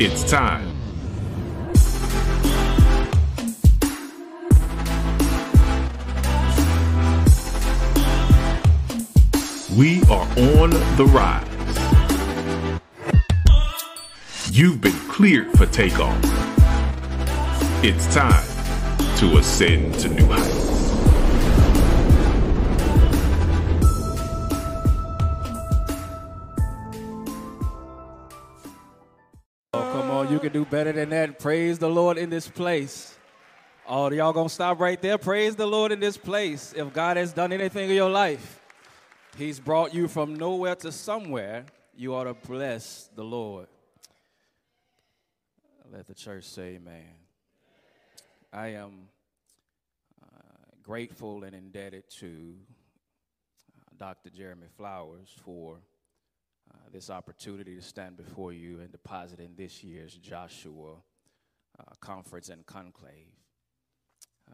It's time. We are on the rise. You've been cleared for takeoff. It's time to ascend to new heights. You can do better than that. Praise the Lord in this place. Oh, y'all gonna stop right there? Praise the Lord in this place. If God has done anything in your life, He's brought you from nowhere to somewhere. You ought to bless the Lord. Let the church say amen. I am uh, grateful and indebted to uh, Dr. Jeremy Flowers for this opportunity to stand before you and deposit in this year's Joshua uh, Conference and Conclave.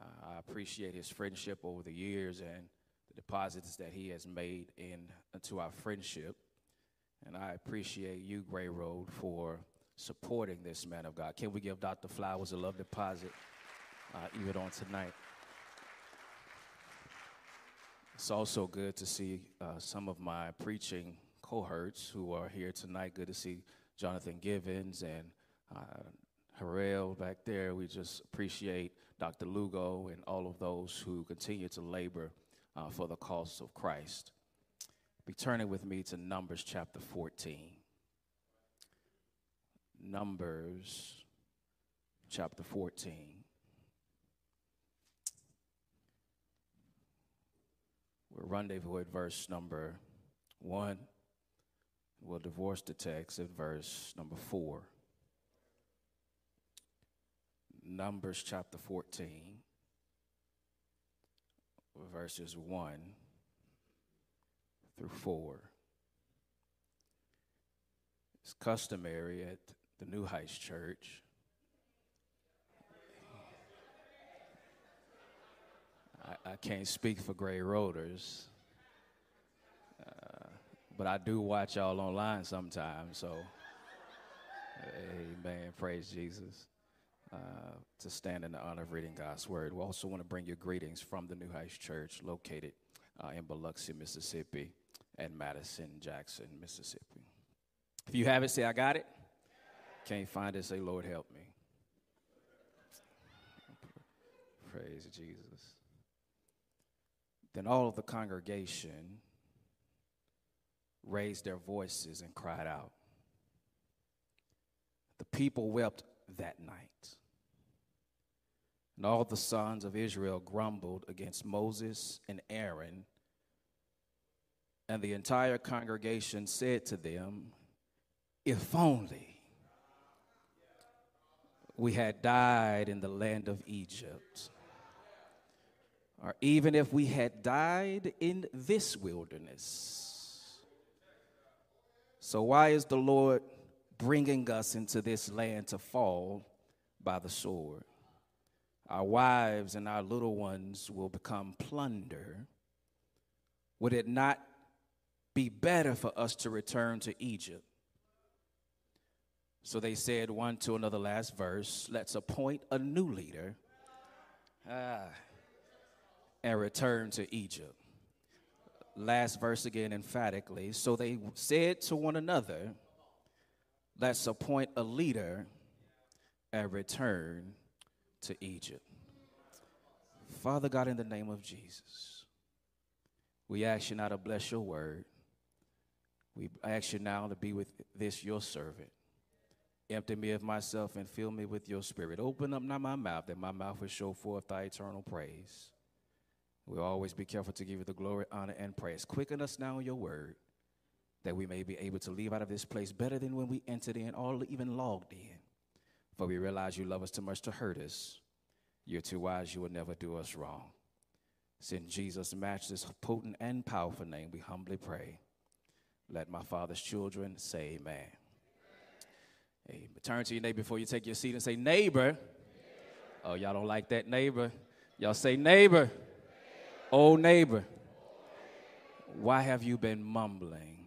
Uh, I appreciate his friendship over the years and the deposits that he has made in into our friendship. And I appreciate you, Gray Road, for supporting this man of God. Can we give Dr. Flowers a love deposit uh, even on tonight? It's also good to see uh, some of my preaching cohorts who are here tonight. Good to see Jonathan Givens and uh, Harrell back there. We just appreciate Dr. Lugo and all of those who continue to labor uh, for the cause of Christ. Be turning with me to Numbers chapter 14. Numbers chapter 14. We'll rendezvous at verse number 1. We'll divorce the text at verse number 4. Numbers chapter 14, verses 1 through 4. It's customary at the New Heights Church. I, I can't speak for Gray uh, but I do watch y'all online sometimes, so amen. Praise Jesus. Uh, to stand in the honor of reading God's word. We also want to bring you greetings from the New Heights Church located uh, in Biloxi, Mississippi, and Madison, Jackson, Mississippi. If you have it, say, I got it. Can't find it, say, Lord, help me. Praise Jesus. Then all of the congregation raised their voices and cried out. The people wept that night. And all the sons of Israel grumbled against Moses and Aaron. And the entire congregation said to them, If only we had died in the land of Egypt, or even if we had died in this wilderness. So, why is the Lord bringing us into this land to fall by the sword? our wives and our little ones will become plunder, would it not be better for us to return to Egypt? So they said one to another, last verse, let's appoint a new leader ah, and return to Egypt. Last verse again, emphatically. So they said to one another, let's appoint a leader and return to Egypt. Father God, in the name of Jesus, we ask you now to bless your word. We ask you now to be with this, your servant. Empty me of myself and fill me with your spirit. Open up now my mouth, that my mouth will show forth thy eternal praise. We'll always be careful to give you the glory, honor, and praise. Quicken us now in your word, that we may be able to leave out of this place better than when we entered in or even logged in. For we realize you love us too much to hurt us. You're too wise, you will never do us wrong. In Jesus' matchless, potent, and powerful name we humbly pray. Let my Father's children say amen. Amen. Turn to your neighbor before you take your seat and say, neighbor. Oh, y'all don't like that neighbor? Y'all say, neighbor. Old neighbor, why have you been mumbling?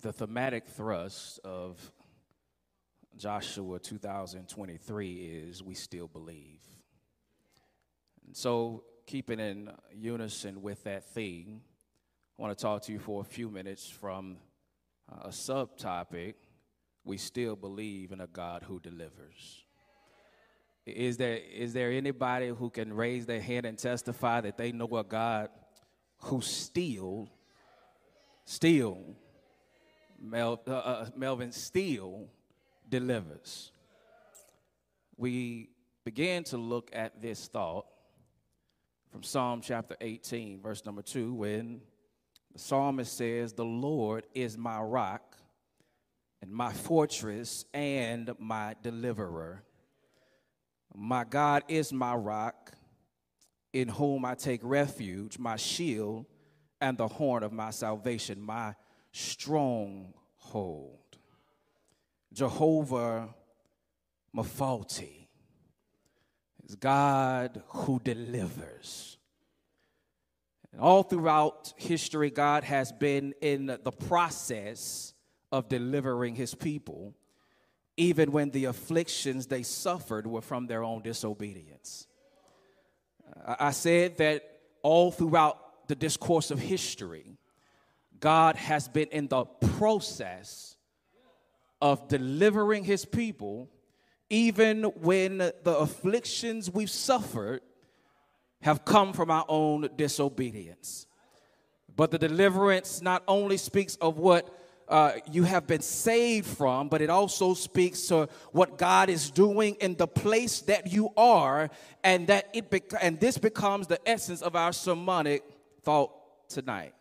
The thematic thrust of Joshua 2023 is we still believe. And so, keeping in unison with that theme, want to talk to you for a few minutes from uh, a subtopic we still believe in a God who delivers. Is there, is there anybody who can raise their hand and testify that they know a God who still, still, Mel, uh, uh, Melvin still delivers? We began to look at this thought from Psalm chapter 18, verse number 2, when the psalmist says, The Lord is my rock and my fortress and my deliverer. My God is my rock, in whom I take refuge, my shield and the horn of my salvation, my stronghold. Jehovah Mephalti is God who delivers. All throughout history, God has been in the process of delivering his people, even when the afflictions they suffered were from their own disobedience. I said that all throughout the discourse of history, God has been in the process of delivering his people, even when the afflictions we've suffered have come from our own disobedience. But the deliverance not only speaks of what uh, you have been saved from, but it also speaks to what God is doing in the place that you are, and that it bec- and this becomes the essence of our sermonic thought tonight.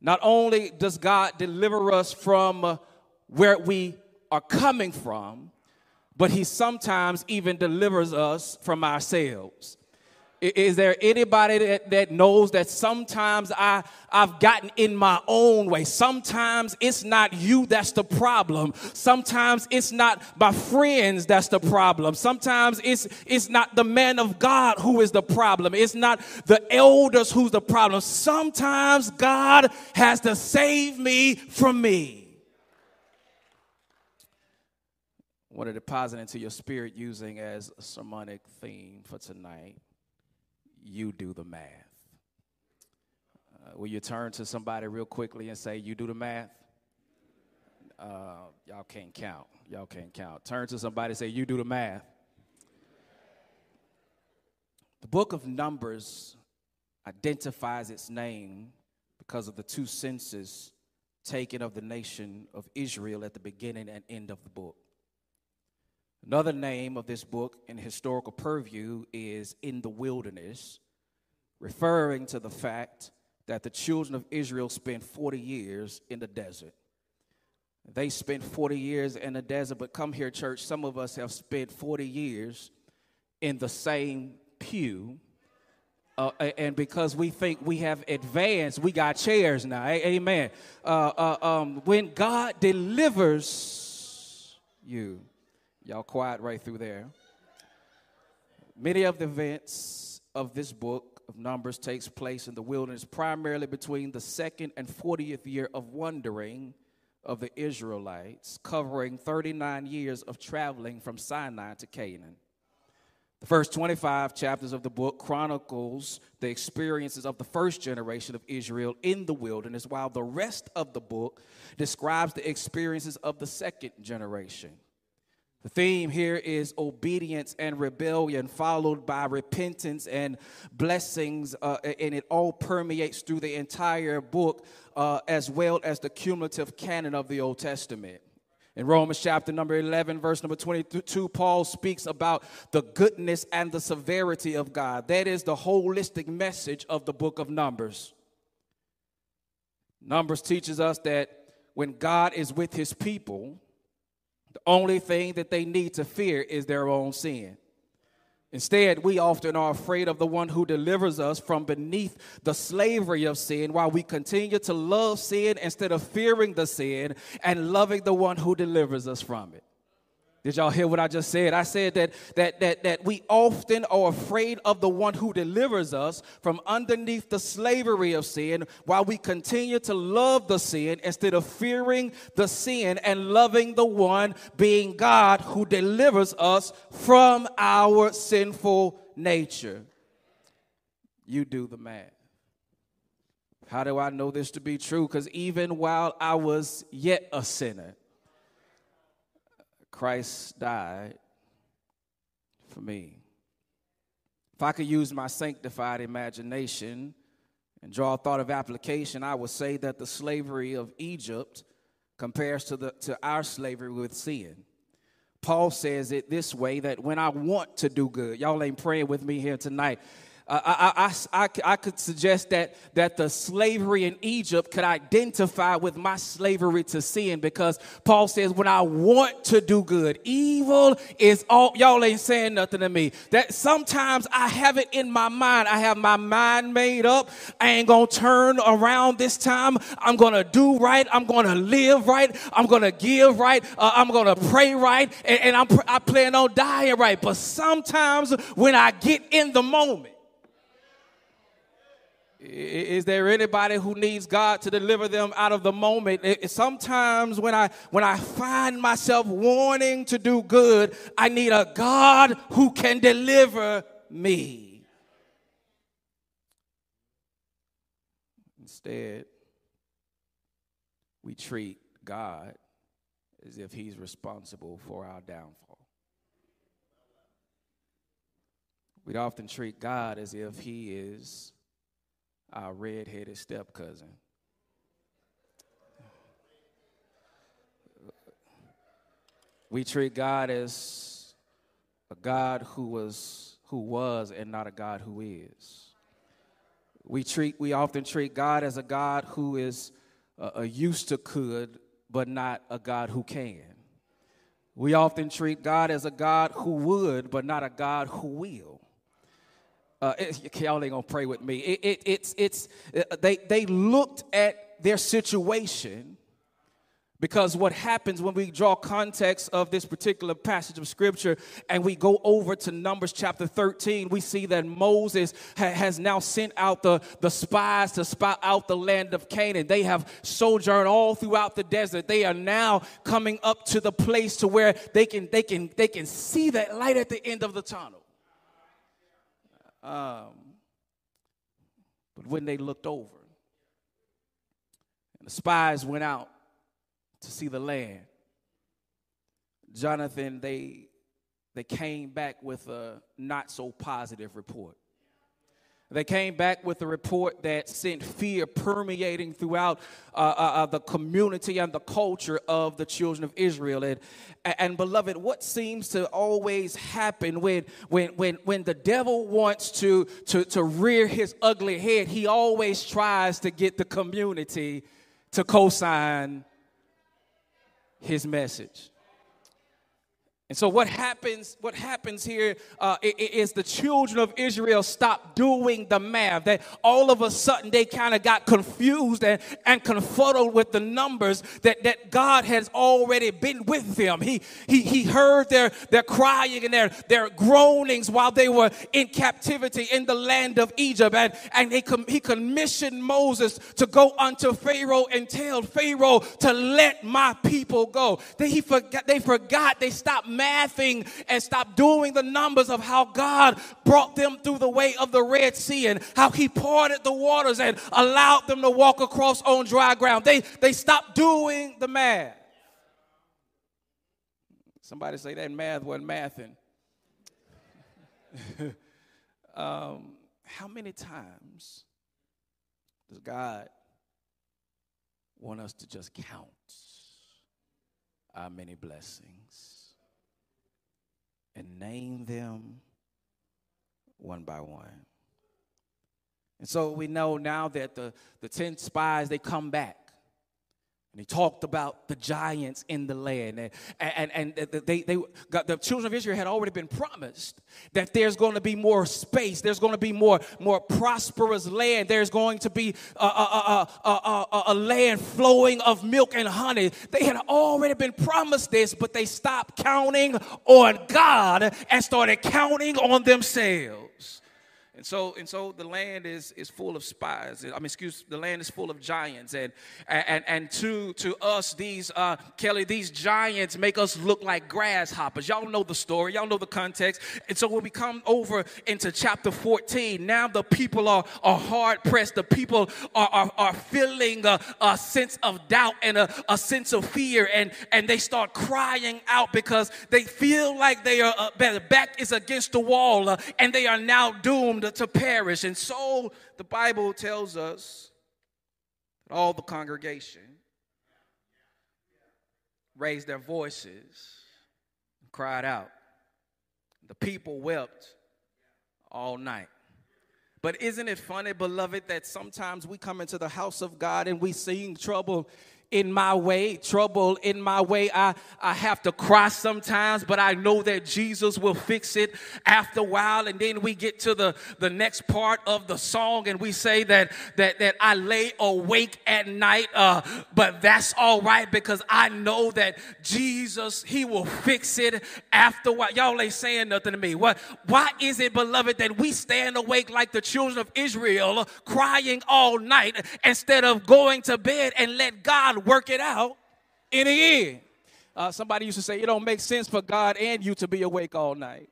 Not only does God deliver us from uh, where we are coming from, but He sometimes even delivers us from ourselves. Is there anybody that, that knows that sometimes I, I've gotten in my own way? Sometimes it's not you that's the problem. Sometimes it's not my friends that's the problem. Sometimes it's, it's not the man of God who is the problem. It's not the elders who's the problem. Sometimes God has to save me from me. I want to deposit into your spirit using as a sermonic theme for tonight you do the math. Uh, will you turn to somebody real quickly and say, You do the math? Uh, y'all can't count. Y'all can't count. Turn to somebody and say, You do the math. The book of Numbers identifies its name because of the two census taken of the nation of Israel at the beginning and end of the book. Another name of this book in historical purview is In the Wilderness, referring to the fact that the children of Israel spent 40 years in the desert. They spent 40 years in the desert, but come here, church, some of us have spent 40 years in the same pew. Uh, and because we think we have advanced, we got chairs now. Amen. Uh, uh, um, when God delivers you, Y'all quiet right through there. Many of the events of this book of Numbers takes place in the wilderness, primarily between the second and 40th year of wandering of the Israelites, covering 39 years of traveling from Sinai to Canaan. The first 25 chapters of the book chronicles the experiences of the first generation of Israel in the wilderness, while the rest of the book describes the experiences of the second generation. The theme here is obedience and rebellion, followed by repentance and blessings, uh, and it all permeates through the entire book, uh, as well as the cumulative canon of the Old Testament. In Romans chapter number 11, verse number 22, Paul speaks about the goodness and the severity of God. That is the holistic message of the book of Numbers. Numbers teaches us that when God is with his people, the only thing that they need to fear is their own sin. Instead, we often are afraid of the one who delivers us from beneath the slavery of sin while we continue to love sin instead of fearing the sin and loving the one who delivers us from it. Did y'all hear what I just said? I said that, that, that, that we often are afraid of the one who delivers us from underneath the slavery of sin while we continue to love the sin instead of fearing the sin and loving the one being God who delivers us from our sinful nature. You do the math. How do I know this to be true? Because even while I was yet a sinner, Christ died for me. If I could use my sanctified imagination and draw a thought of application, I would say that the slavery of Egypt compares to, the, to our slavery with sin. Paul says it this way that when I want to do good, y'all ain't praying with me here tonight. I, I, I, I, could suggest that, that the slavery in Egypt could identify with my slavery to sin because Paul says, when I want to do good, evil is all, y'all ain't saying nothing to me. That sometimes I have it in my mind. I have my mind made up. I ain't gonna turn around this time. I'm gonna do right. I'm gonna live right. I'm gonna give right. Uh, I'm gonna pray right. And, and I'm, I plan on dying right. But sometimes when I get in the moment, is there anybody who needs God to deliver them out of the moment? Sometimes when I when I find myself wanting to do good, I need a God who can deliver me. Instead, we treat God as if he's responsible for our downfall. We'd often treat God as if he is our red-headed step cousin. We treat God as a God who was who was and not a God who is. We treat we often treat God as a God who is a, a used to could but not a God who can. We often treat God as a God who would but not a God who will. Uh, y'all ain't gonna pray with me. It, it, it's, it's, uh, they, they looked at their situation because what happens when we draw context of this particular passage of scripture and we go over to Numbers chapter 13, we see that Moses ha- has now sent out the, the spies to spy out the land of Canaan. They have sojourned all throughout the desert. They are now coming up to the place to where they can, they can, they can see that light at the end of the tunnel. Um, but when they looked over, and the spies went out to see the land, Jonathan, they, they came back with a not so positive report. They came back with a report that sent fear permeating throughout uh, uh, uh, the community and the culture of the children of Israel. And, and beloved, what seems to always happen when, when, when, when the devil wants to, to, to rear his ugly head, he always tries to get the community to co sign his message. And so what happens, what happens here uh, is the children of Israel stop doing the math. That all of a sudden they kind of got confused and, and confuddled with the numbers that, that God has already been with them. He, he, he heard their, their crying and their, their groanings while they were in captivity in the land of Egypt. And, and he, he commissioned Moses to go unto Pharaoh and tell Pharaoh to let my people go. They, he forgot, they forgot, they stopped mathing and stop doing the numbers of how God brought them through the way of the Red Sea and how He parted the waters and allowed them to walk across on dry ground. They, they stopped doing the math. Somebody say that math wasn't mathing. um, how many times does God want us to just count our many blessings? And name them one by one. And so we know now that the, the 10 spies, they come back. And he talked about the giants in the land. And, and, and they, they got, the children of Israel had already been promised that there's going to be more space. There's going to be more, more prosperous land. There's going to be a, a, a, a, land flowing of milk and honey. They had already been promised this, but they stopped counting on God and started counting on themselves. And so, and so the land is, is full of spies. I mean, excuse, the land is full of giants. And, and, and to, to us, these, uh, Kelly, these giants make us look like grasshoppers. Y'all know the story. Y'all know the context. And so when we come over into chapter 14, now the people are, are hard pressed. The people are, are, are feeling a, a sense of doubt and a, a sense of fear. And, and they start crying out because they feel like they are, uh, their back is against the wall uh, and they are now doomed to perish. And so the Bible tells us that all the congregation raised their voices and cried out. The people wept all night. But isn't it funny, beloved, that sometimes we come into the house of God and we sing trouble in my way, trouble in my way. I, I have to cry sometimes, but I know that Jesus will fix it after a while. And then we get to the, the next part of the song and we say that, that, that I lay awake at night, uh, but that's all right because I know that Jesus, He will fix it after a while. Y'all ain't saying nothing to me. What, why is it, beloved, that we stand awake like the children of Israel, crying all night instead of going to bed and let God work it out in the end. Uh, somebody used to say, it don't make sense for God and you to be awake all night.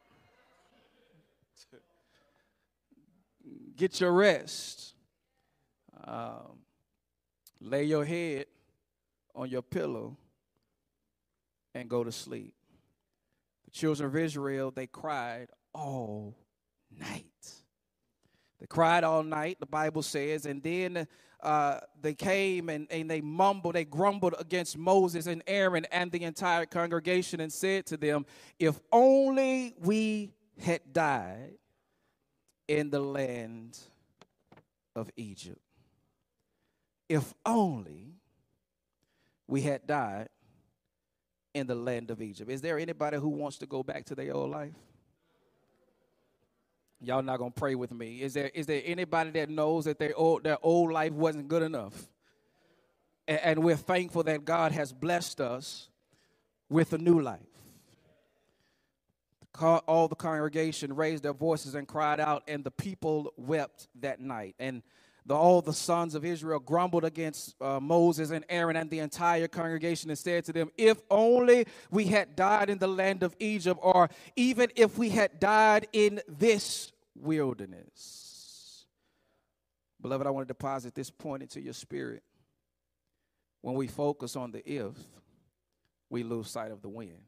Get your rest. Um, lay your head on your pillow and go to sleep. The children of Israel, they cried all cried all night, the Bible says, and then uh, they came and, and they mumbled, they grumbled against Moses and Aaron and the entire congregation and said to them, If only we had died in the land of Egypt. If only we had died in the land of Egypt. Is there anybody who wants to go back to their old life? Y'all not gonna pray with me. Is there is there anybody that knows that their old their old life wasn't good enough? And, and we're thankful that God has blessed us with a new life. All the congregation raised their voices and cried out, and the people wept that night. And the, all the sons of Israel grumbled against uh, Moses and Aaron and the entire congregation and said to them, If only we had died in the land of Egypt, or even if we had died in this wilderness. Beloved, I want to deposit this point into your spirit. When we focus on the if, we lose sight of the when.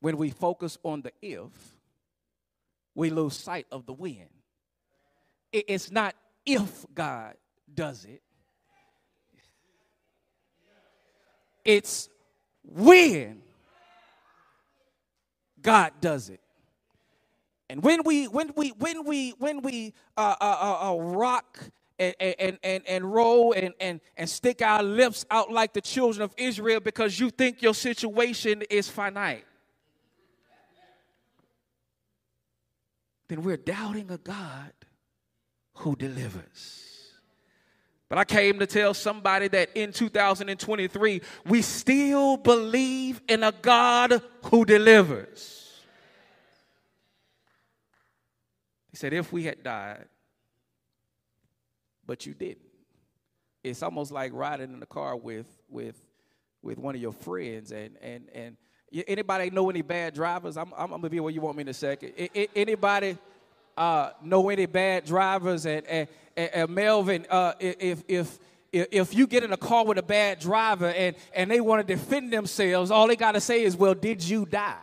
When we focus on the if, we lose sight of the when. It's not if God does it, it's when God does it. And when we when we when we when we uh, uh, uh, uh rock and, and, and, and roll and, and, and stick our lips out like the children of Israel because you think your situation is finite, then we're doubting a God who delivers. But I came to tell somebody that in 2023, we still believe in a God who delivers. He said, if we had died, but you didn't. It's almost like riding in the car with with with one of your friends and and and anybody know any bad drivers? I'm, I'm, gonna be where you want me in a second. I, anybody uh, know any bad drivers? And, and, and Melvin, uh, if, if, if you get in a car with a bad driver and, and they want to defend themselves, all they got to say is, well, did you die?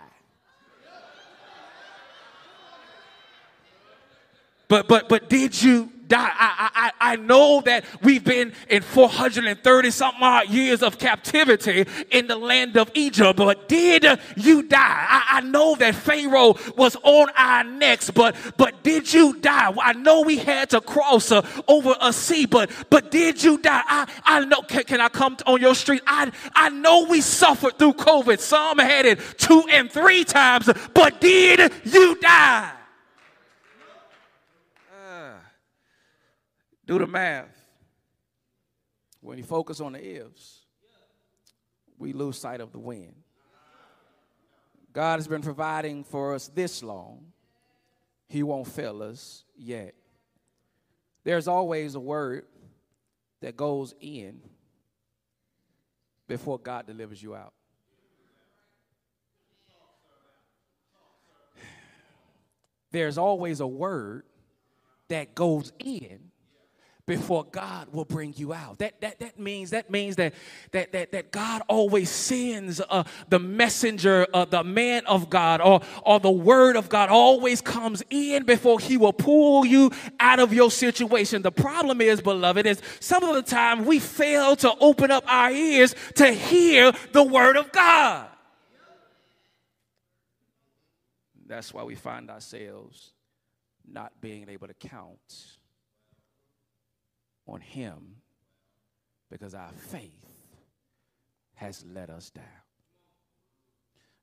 But, but, but did you die. I, I, I know that we've been in 430 something odd years of captivity in the land of Egypt, but did you die? I, I know that Pharaoh was on our necks, but, but did you die? I know we had to cross uh, over a sea, but, but did you die? I, I know, can, can I come on your street? I, I know we suffered through COVID. Some had it two and three times, but did you die? Do the math. When you focus on the ifs, we lose sight of the when. God has been providing for us this long. He won't fail us yet. There's always a word that goes in before God delivers you out. There's always a word that goes in before God will bring you out. That, that, that means that means that, that, that, that God always sends uh, the messenger, uh, the man of God, or, or the word of God always comes in before he will pull you out of your situation. The problem is, beloved, is some of the time we fail to open up our ears to hear the word of God. That's why we find ourselves not being able to count on Him because our faith has let us down.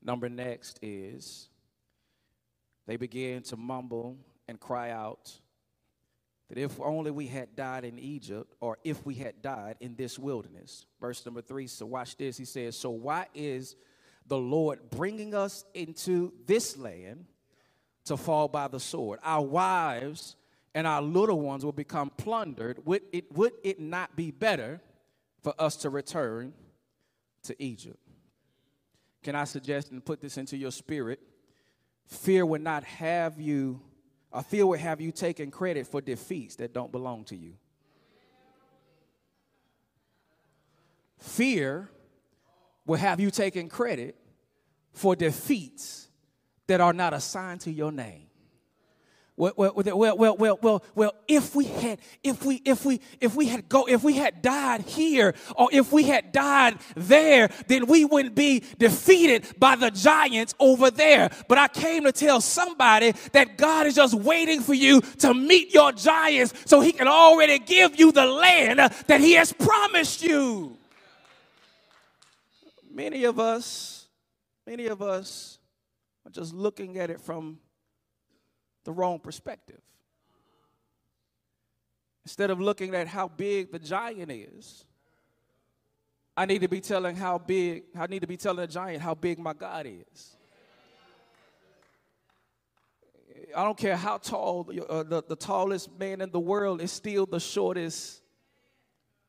Number next is they began to mumble and cry out that if only we had died in Egypt or if we had died in this wilderness. Verse number three, so watch this. He says, So why is the Lord bringing us into this land to fall by the sword? Our wives and our little ones will become plundered, would it, would it not be better for us to return to Egypt? Can I suggest and put this into your spirit? Fear would not have you, or fear would have you taking credit for defeats that don't belong to you. Fear will have you taking credit for defeats that are not assigned to your name. Well, well, well, well, well, well, well, if we had, if we, if we, if we had go, if we had died here, or if we had died there, then we wouldn't be defeated by the giants over there. But I came to tell somebody that God is just waiting for you to meet your giants so he can already give you the land that he has promised you. Many of us, many of us are just looking at it from the wrong perspective. Instead of looking at how big the giant is, I need to be telling how big, I need to be telling the giant how big my God is. I don't care how tall, uh, the, the tallest man in the world is still the shortest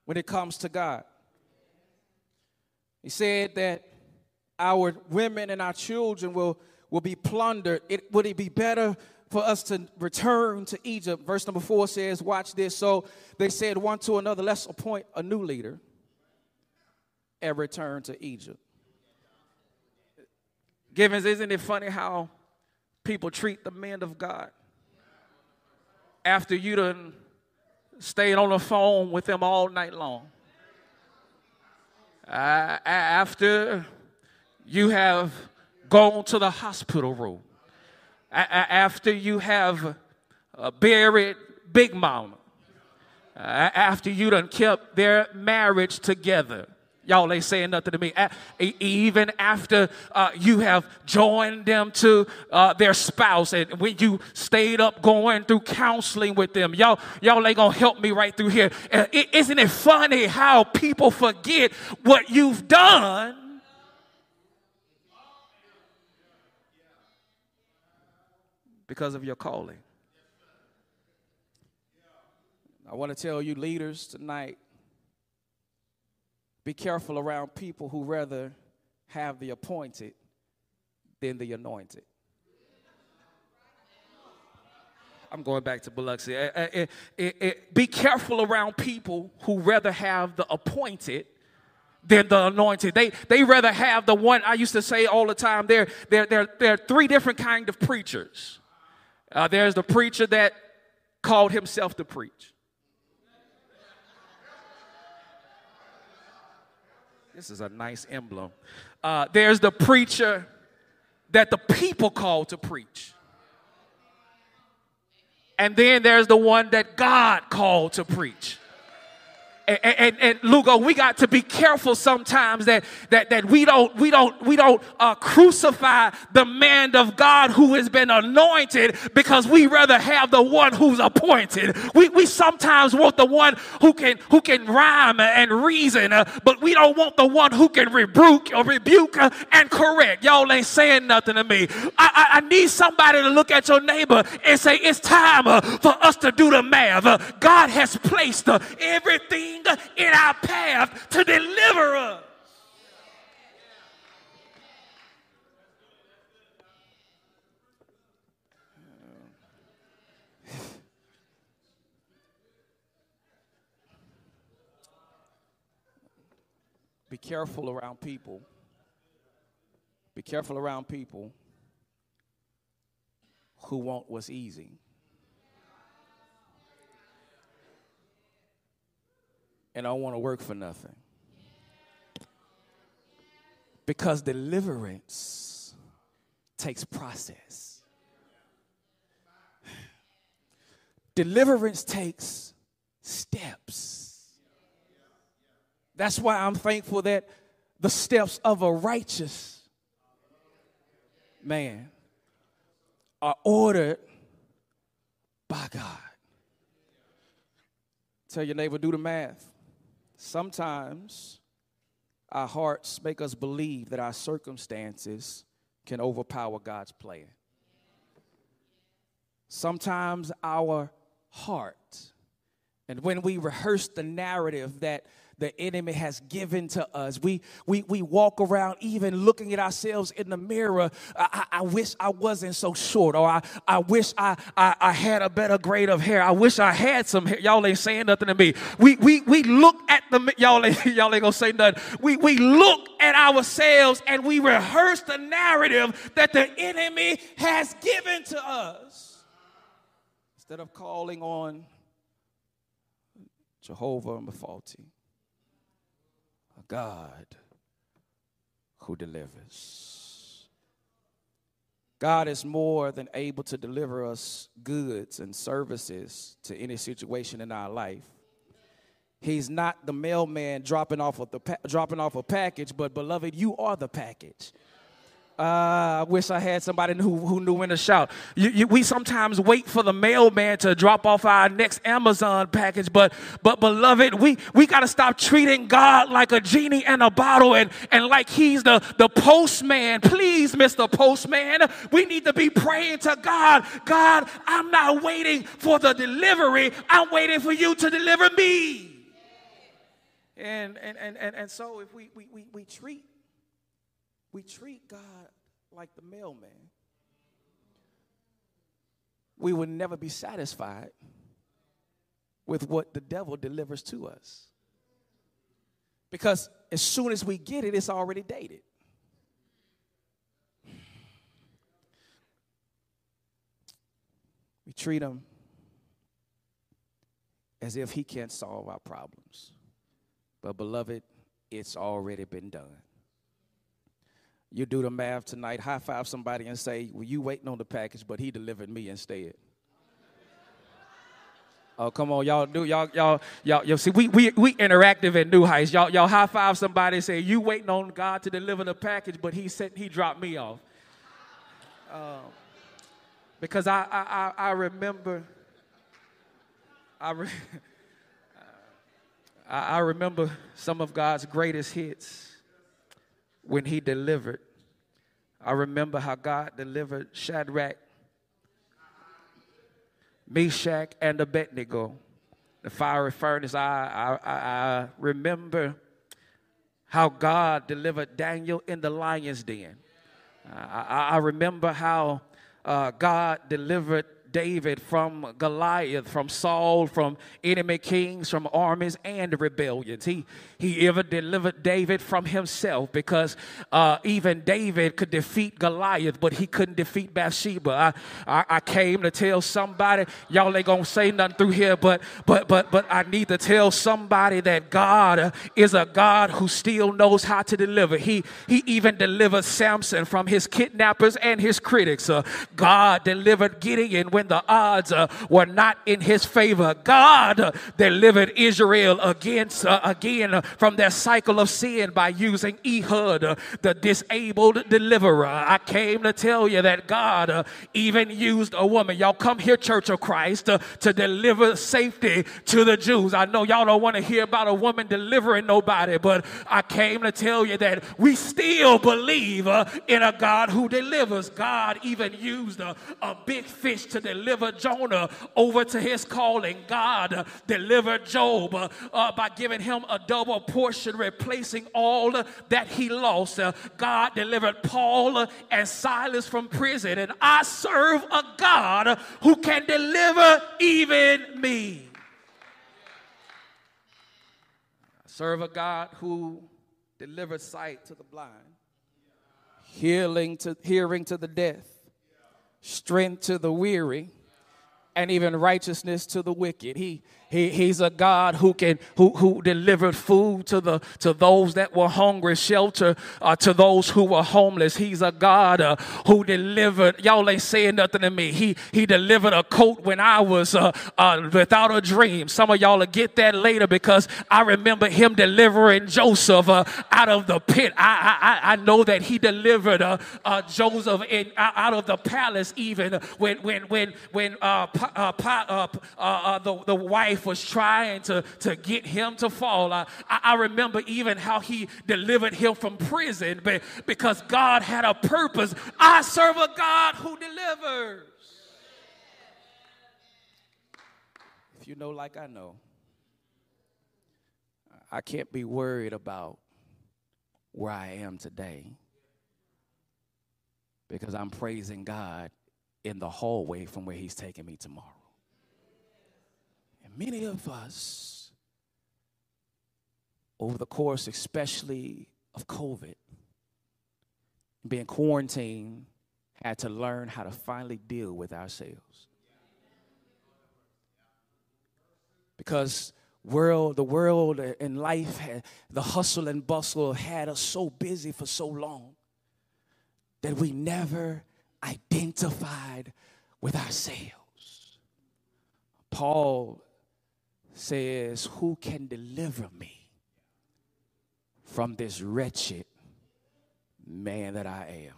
when it comes to God. He said that our women and our children will, will be plundered. It, would it be better for us to return to Egypt. Verse number four says, Watch this. So they said one to another, Let's appoint a new leader and return to Egypt. Givens, isn't it funny how people treat the men of God? After you done stayed on the phone with them all night long. Uh, after you have gone to the hospital room after you have uh, buried Big Mama, after you done kept their marriage together. Y'all ain't saying nothing to me. even after uh, you have joined them to uh, their spouse, and when you stayed up going through counseling with them, y'all, y'all ain't gonna help me right through here. Uh, isn't it funny how people forget what you've done because of your calling. I want to tell you, leaders, tonight be careful around people who rather have the appointed than the anointed. I'm going back to Biloxi. Eh, eh, eh, be careful around people who rather have the appointed than the anointed. They, they rather have the one I used to say all the time. There, there, there, there are three different kind of preachers. Uh, there's the preacher that called himself to preach. This is a nice emblem. Uh, there's the preacher that the people called to preach. And then there's the one that God called to preach and, and, and, Lugo, we got to be careful sometimes that, that, that we don't, we don't, we don't uh, crucify the man of God who has been anointed because we rather have the one who's appointed. We, we sometimes want the one who can, who can rhyme and reason, uh, but we don't want the one who can rebuke or rebuke uh, and correct. Y'all ain't saying nothing to me. I, I, I, need somebody to look at your neighbor and say, it's time uh, for us to do the math. Uh, God has placed uh, in our path to deliver us. Be careful around people. Be careful around people who want what's easy. And I want to work for nothing. Because deliverance takes process. Deliverance takes steps. That's why I'm thankful that the steps of a righteous man are ordered by God. Tell your neighbor, do the math. Sometimes our hearts make us believe that our circumstances can overpower God's plan. Sometimes our heart, and when we rehearse the narrative that the enemy has given to us. We, we, we walk around even looking at ourselves in the mirror. I, I, wish I wasn't so short, or I, I wish I, I, I had a better grade of hair. I wish I had some hair. Y'all ain't saying nothing to me. We, we, we look at the, y'all ain't, y'all ain't gonna say nothing. We, we look at ourselves and we rehearse the narrative that the enemy has given to us. Instead of calling on Jehovah Mephalti. God who delivers. God is more than able to deliver us goods and services to any situation in our life. He's not the mailman dropping off pa- dropping off a package, but beloved, you are the package. Uh, I wish I had somebody who, who knew when to shout. You, you, we sometimes wait for the mailman to drop off our next Amazon package, but but beloved, we, we got to stop treating God like a genie in a bottle and, and like he's the, the postman. Please, Mr. Postman, we need to be praying to God. God, I'm not waiting for the delivery. I'm waiting for you to deliver me. And and and and, and so if we, we, we, we treat we treat God like the mailman, we will never be satisfied with what the devil delivers to us. Because as soon as we get it, it's already dated. We treat him as if he can't solve our problems. But, beloved, it's already been done. You do the math tonight, high five somebody and say, Well, you waiting on the package, but he delivered me instead. Oh, come on, y'all do y'all y'all y'all you see we we we interactive at New Heights. Y'all y'all high five somebody and say you waiting on God to deliver the package, but he sent he dropped me off. Um, because I I I, remember I, re, I I remember some of God's greatest hits when he delivered. I remember how God delivered Shadrach, Meshach, and Abednego, the fiery furnace. I, I, I remember how God delivered Daniel in the lion's den. I, I remember how uh, God delivered David from Goliath, from Saul, from enemy kings, from armies and rebellions. He, he ever delivered David from himself because uh, even David could defeat Goliath, but he couldn't defeat Bathsheba. I, I, I came to tell somebody, y'all ain't gonna say nothing through here, but but but but I need to tell somebody that God is a God who still knows how to deliver. He he even delivered Samson from his kidnappers and his critics. Uh, God delivered Gideon when the odds uh, were not in his favor. God uh, delivered Israel against uh, again from their cycle of sin by using Ehud, uh, the disabled deliverer. I came to tell you that God uh, even used a woman. Y'all come here, Church of Christ, uh, to deliver safety to the Jews. I know y'all don't want to hear about a woman delivering nobody, but I came to tell you that we still believe uh, in a God who delivers. God even used a, a big fish to deliver Jonah over to his calling. God delivered Job uh by giving him a double portion, replacing all that he lost. Uh, God delivered Paul and Silas from prison, and I serve a God who can deliver even me. I serve a God who delivers sight to the blind, healing to hearing to the deaf, strength to the weary, and even righteousness to the wicked. He he, he's a God who can who, who delivered food to the to those that were hungry, shelter uh, to those who were homeless. He's a God uh, who delivered. Y'all ain't saying nothing to me. He he delivered a coat when I was uh, uh without a dream. Some of y'all will get that later because I remember him delivering Joseph uh, out of the pit. I I, I know that he delivered uh, Joseph in, out of the palace even when when when when the the wife was trying to, to get him to fall. I, I remember even how he delivered him from prison because God had a purpose. I serve a God who delivers. If you know, like I know, I can't be worried about where I am today because I'm praising God in the hallway from where He's taking me tomorrow many of us, over the course, especially of COVID, being quarantined, had to learn how to finally deal with ourselves. Because world, the world and life, the hustle and bustle had us so busy for so long that we never identified with ourselves. Paul says, Who can deliver me from this wretched man that I am?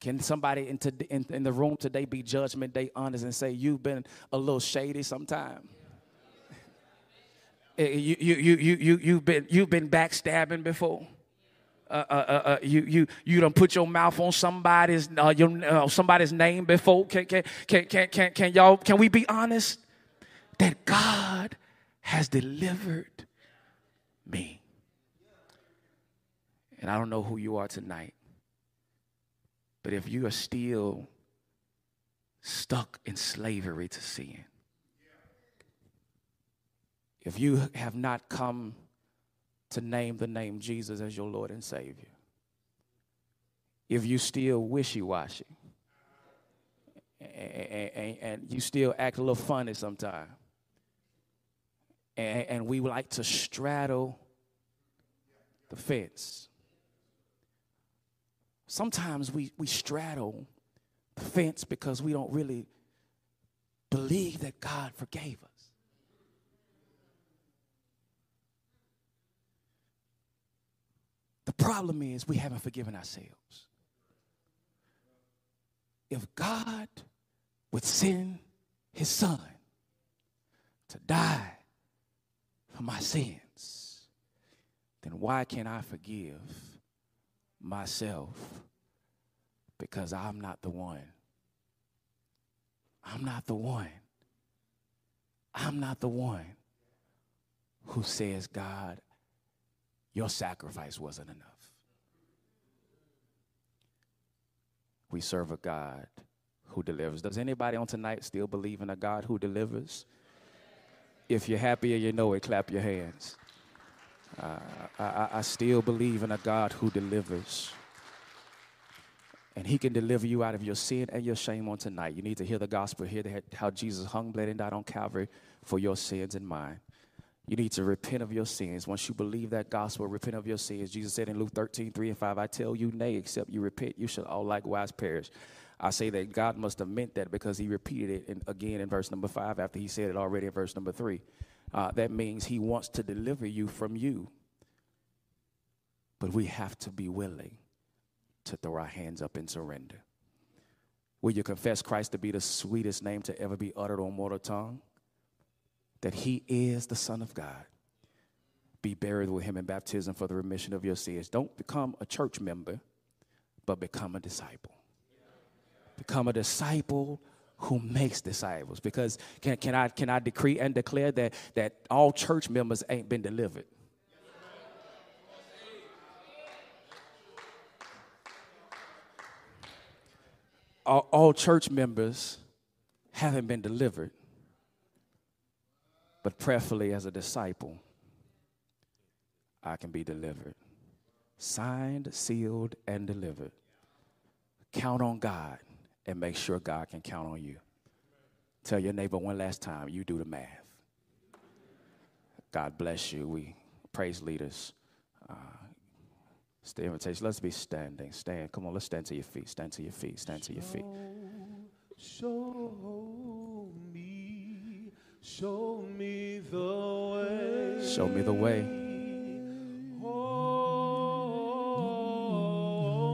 Can somebody in, to, in, in, the room today be judgment day honest and say, You've been a little shady sometime? Eh, you, you, you, you, you, you've, been, you've been backstabbing before. Uh, uh, uh, uh you you you don't put your mouth on somebody's uh, your, uh, somebody's name before. Can, can can can can can y'all can we be honest? That God has delivered me. And I don't know who you are tonight, but if you are still stuck in slavery to sin, if you have not come to name the name Jesus as your Lord and Savior, if you still wishy washy, and, and, and, you still act a little funny sometimes, and, and we like to straddle the fence. Sometimes we, we straddle the fence because we don't really believe that God forgave us. The problem is we haven't forgiven ourselves. If God would send his son to die my sins, then why can't I forgive myself? Because I'm not the one. I'm not the one. I'm not the one who says, God, your sacrifice wasn't enough. We serve a God who delivers. Does anybody on tonight still believe in a God who delivers? If you're happy and you know it, clap your hands. Uh, I, I still believe in a God who delivers. And he can deliver you out of your sin and your shame on tonight. You need to hear the gospel, hear the, how Jesus hung, bled, and died on Calvary for your sins and mine. You need to repent of your sins. Once you believe that gospel, repent of your sins. Jesus said in Luke 13, 3 and 5, I tell you, nay, except you repent, you shall all likewise perish. I say that God must have meant that because he repeated it in, again in verse number 5 after he said it already in verse number 3. Uh, that means he wants to deliver you from you. But we have to be willing to throw our hands up and surrender. Will you confess Christ to be the sweetest name to ever be uttered on mortal tongue? That he is the Son of God. Be buried with him in baptism for the remission of your sins. Don't become a church member, but become a disciple. Become a disciple who makes disciples. Because can, can, I, can I decree and declare that, that all church members ain't been delivered? all, all church members haven't been delivered, but prayerfully as a disciple, I can be delivered. Signed, sealed, and delivered. Count on God and make sure God can count on you. Tell your neighbor one last time, you do the math. God bless you. We praise leaders. Uh, it's the invitation. Let's be standing. Stand. Come on, let's stand to your feet. Stand to your feet. Stand to your feet. Show me, show me the way. Show me the way. Oh,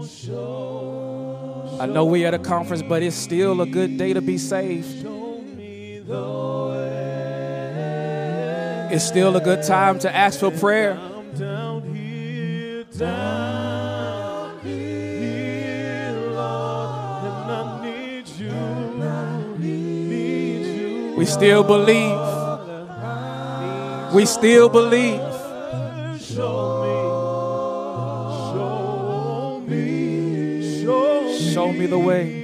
show, I know we at a conference, but it's still a good day to be saved. It's still a good time to ask for prayer. We still believe. We still believe. Show me. The way.